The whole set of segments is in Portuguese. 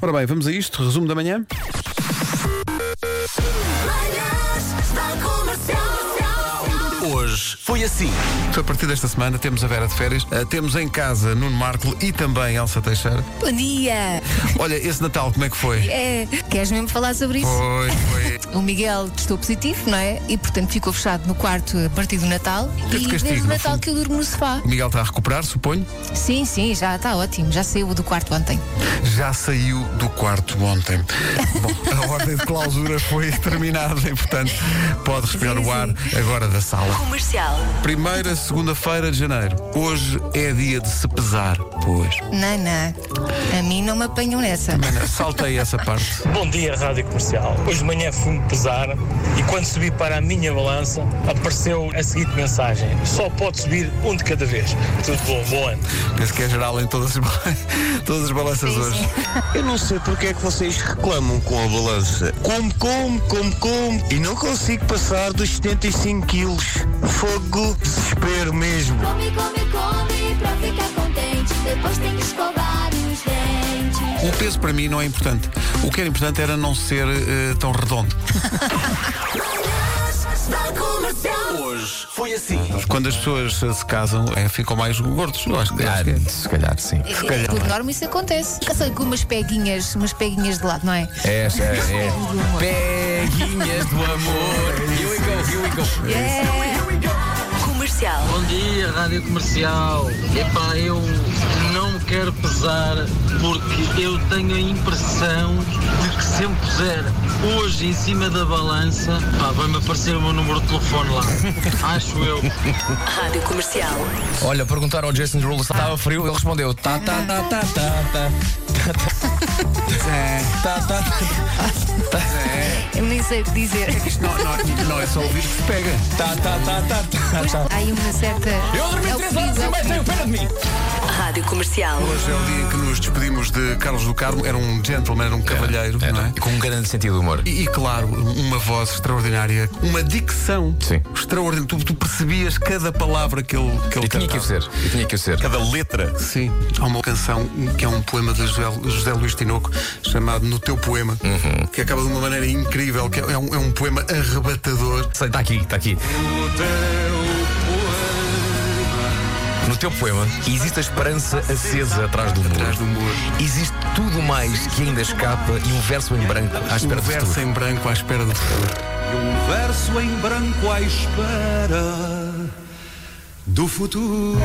Ora bem, vamos a isto. Resumo da manhã. Hoje foi assim. A partir desta semana temos a Vera de férias. Uh, temos em casa Nuno Marco e também Elsa Teixeira. Bom dia! Olha, esse Natal como é que foi? É, queres mesmo falar sobre isso? Foi, foi. O Miguel testou positivo, não é? E portanto ficou fechado no quarto a partir do Natal. Teve e castigo, desde o Natal que eu durmo no sofá. O Miguel está a recuperar, suponho. Sim, sim, já está ótimo. Já saiu do quarto ontem. Já saiu do quarto ontem. Bom, a ordem de clausura foi terminada e, portanto, pode respirar Sim, o ar agora da sala. Comercial. Primeira segunda-feira de janeiro. Hoje é dia de se pesar. Pois. Não, não. A mim não me apanham nessa. Saltei essa parte. Bom dia, Rádio Comercial. Hoje de manhã fui-me pesar e quando subi para a minha balança apareceu a seguinte mensagem: só pode subir um de cada vez. Tudo bom, bom ano. Penso que é geral em todas as, todas as balanças Sim, hoje. sim. Eu não sei porque é que vocês reclamam com a balança. Como, como, como, como e não consigo passar dos 75 quilos. Fogo, desespero mesmo. Come, come, come pra ficar contente. Depois tem que escovar os dentes. O peso para mim não é importante. O que era importante era não ser eh, tão redondo. Hoje foi assim. Quando as pessoas eh, se casam, eh, ficam mais gordos. Eu acho, que- acho que é. se calhar sim. É, é, por norma isso acontece. Já sei com umas peguinhas, umas peguinhas de lado, não é? É, é, é. Peguinhas do amor. Here we go, here we go. É. Comercial. Bom dia, Rádio Comercial. Epá, eu não quero pesar porque eu tenho a impressão de que se eu me puser hoje em cima da balança, pá, vai-me aparecer o meu número de telefone lá. Acho eu. Rádio Comercial. Olha, perguntaram ao Jason Derulo se estava frio, ele respondeu: tá, tá, tá, tá, tá, tá. Tá, tá, tá, Eu nem sei o que dizer. Isto não, não- não é só ouvir que se pega. tá, tá, tá, tá, tá, tá. Há aí uma certa. Eu dormi É três horas é e o meia, tenho perigo. pena de mim. Rádio Comercial. Hoje é o dia em que nos despedimos de Carlos do Carmo. Era um gentleman, era um cavalheiro, não é? Com um grande sentido de humor. E, e, claro, uma voz extraordinária, uma dicção Sim. extraordinária. Tu, tu percebias cada palavra que ele, que ele E tinha que o cantava. ser. E tinha que o ser. Cada letra. Sim, há uma canção que é um poema de José, José Luís Tinoco chamado No Teu Poema, que acaba de uma maneira incrível, que é um, é um poema arrebatador. Está aqui, está aqui. No teu poema existe a esperança acesa atrás do muro. Atrás do muro. Existe tudo mais que ainda escapa e um verso em branco à Um espera do verso futuro. em branco à espera do futuro. um verso em branco à espera do futuro.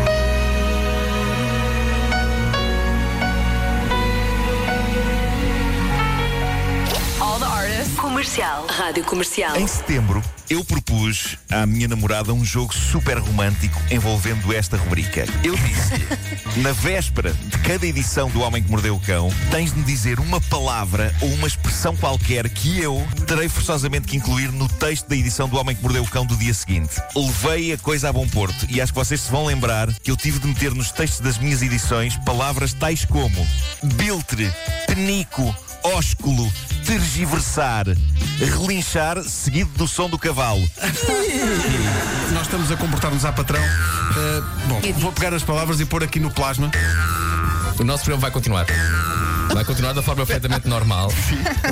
Comercial. Rádio Comercial. Em setembro, eu propus à minha namorada um jogo super romântico envolvendo esta rubrica. Eu disse na véspera de cada edição do Homem que Mordeu o Cão, tens de me dizer uma palavra ou uma expressão qualquer que eu terei forçosamente que incluir no texto da edição do Homem que Mordeu o Cão do dia seguinte. Levei a coisa a bom porto e acho que vocês se vão lembrar que eu tive de meter nos textos das minhas edições palavras tais como biltre, penico, ósculo, tergiversar, relinchar, seguido do som do cavalo. Nós estamos a comportar-nos à patrão. Uh, bom, vou pegar as palavras e pôr aqui no plasma. O nosso programa vai continuar. Vai continuar da forma perfeitamente normal.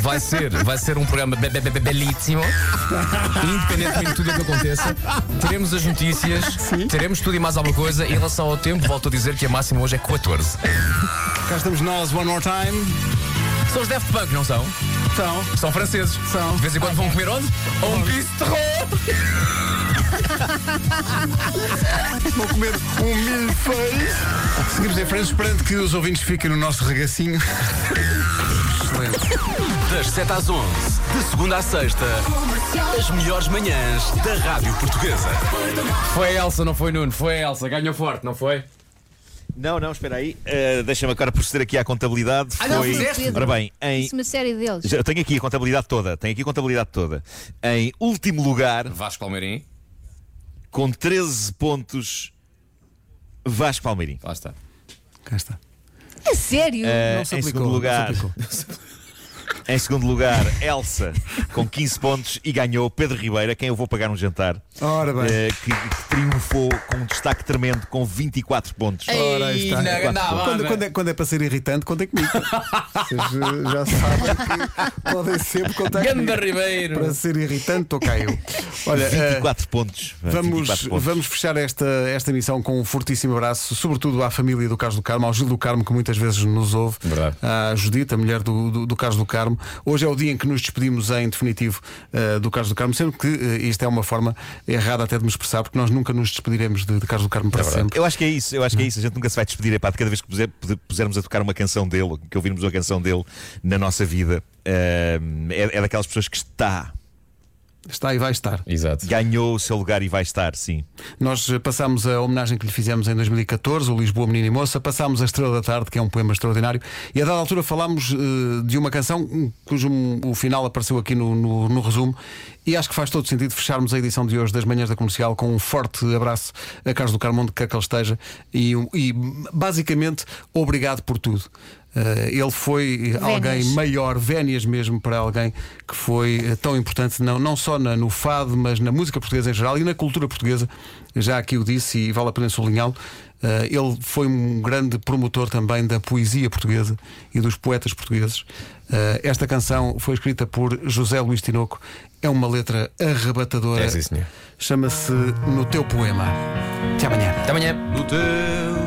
Vai ser, vai ser um programa be be be belíssimo. Independentemente de tudo o que aconteça. Teremos as notícias, teremos tudo e mais alguma coisa. Em relação ao tempo, volto a dizer que a máxima hoje é 14. Cá estamos nós, one more time. São os Daft Punk, não são? Então, São franceses. São. De vez em quando vão comer onde? A um bistrô. vou comer um milfeio. Seguimos em frente, esperando que os ouvintes fiquem no nosso regacinho. Excelente. Das 7 às 11, de segunda à sexta, as melhores manhãs da Rádio Portuguesa. Foi a Elsa, não foi Nuno. Foi a Elsa. Ganhou forte, não foi? Não, não, espera aí. Uh, Deixa-me agora proceder aqui à contabilidade. Ah, não, Foi- fizeste? Ora bem, em. Isso é uma série deles. Já tenho aqui a contabilidade toda. Tenho aqui a contabilidade toda. Em último lugar, Vasco Palmeirim. com 13 pontos, Vasco Palmeirim. Lá está. Cá está. A sério? Uh, Não se em aplicou, segundo não se lugar, aplicou. Em segundo lugar, Elsa, com 15 pontos e ganhou Pedro Ribeiro, a quem eu vou pagar um jantar. Ora bem. eh, que, que triunfou com um destaque tremendo, com 24 pontos. Ora, aí está. Ei, na- na quando, quando é, quando é para ser irritante, contem comigo. Vocês eh, já sabem que podem sempre contar Ganda comigo. Ribeiro. Para ser irritante, estou cá eu. Olha, eh, 24 pontos. Vamos, 24 pontos. vamos fechar esta, esta emissão com um fortíssimo abraço, sobretudo à família do Carlos do Carmo, ao Gil do Carmo, que muitas vezes nos ouve, Verdade. à Judita, a mulher do, do, do Carlos do Carmo. Hoje é o dia em que nos despedimos em definitivo eh, do Carlos do Carmo, sendo que eh, isto é uma forma errada até de me expressar, porque nós nunca nos despediremos de, de Carlos do Carmo para sempre. Eu acho que é isso, eu acho que é isso. A gente nunca se vai despedir. Epá, de cada vez que puser- pusermos a tocar uma canção dele, que ouvirmos uma canção dele na nossa vida, eh, é, é daquelas pessoas que está, Está e vai estar. Exato. ganhou o seu lugar e vai estar, sim. Nós eh, passámos a homenagem que lhe fizemos em 2014, o Lisboa Menino e Moça, passámos a Estrela da Tarde, que é um poema extraordinário, e a dada altura falámos eh, de uma canção hum, cujo hum, o final apareceu aqui no, no- no resumo, e acho que faz todo sentido fecharmos a edição de hoje das Manhãs da Comercial com um forte abraço a Carlos do Carmo, onde quer que ele esteja, e, um- e, basicamente obrigado por tudo. Eh, ele foi alguém maior, vénias mesmo, para alguém que foi eh, tão importante, não, não só na- no fado, mas na música portuguesa em geral e na cultura portuguesa. Já aqui o disse e vale a pena sublinhá-lo. Eh, ele foi um grande promotor também da poesia portuguesa e dos poetas portugueses. Eh, esta canção foi escrita por José Luís Tinoco. É uma letra arrebatadora. É, sim, senhor. Chama-se No Teu Poema. Até amanhã. Até amanhã. No teu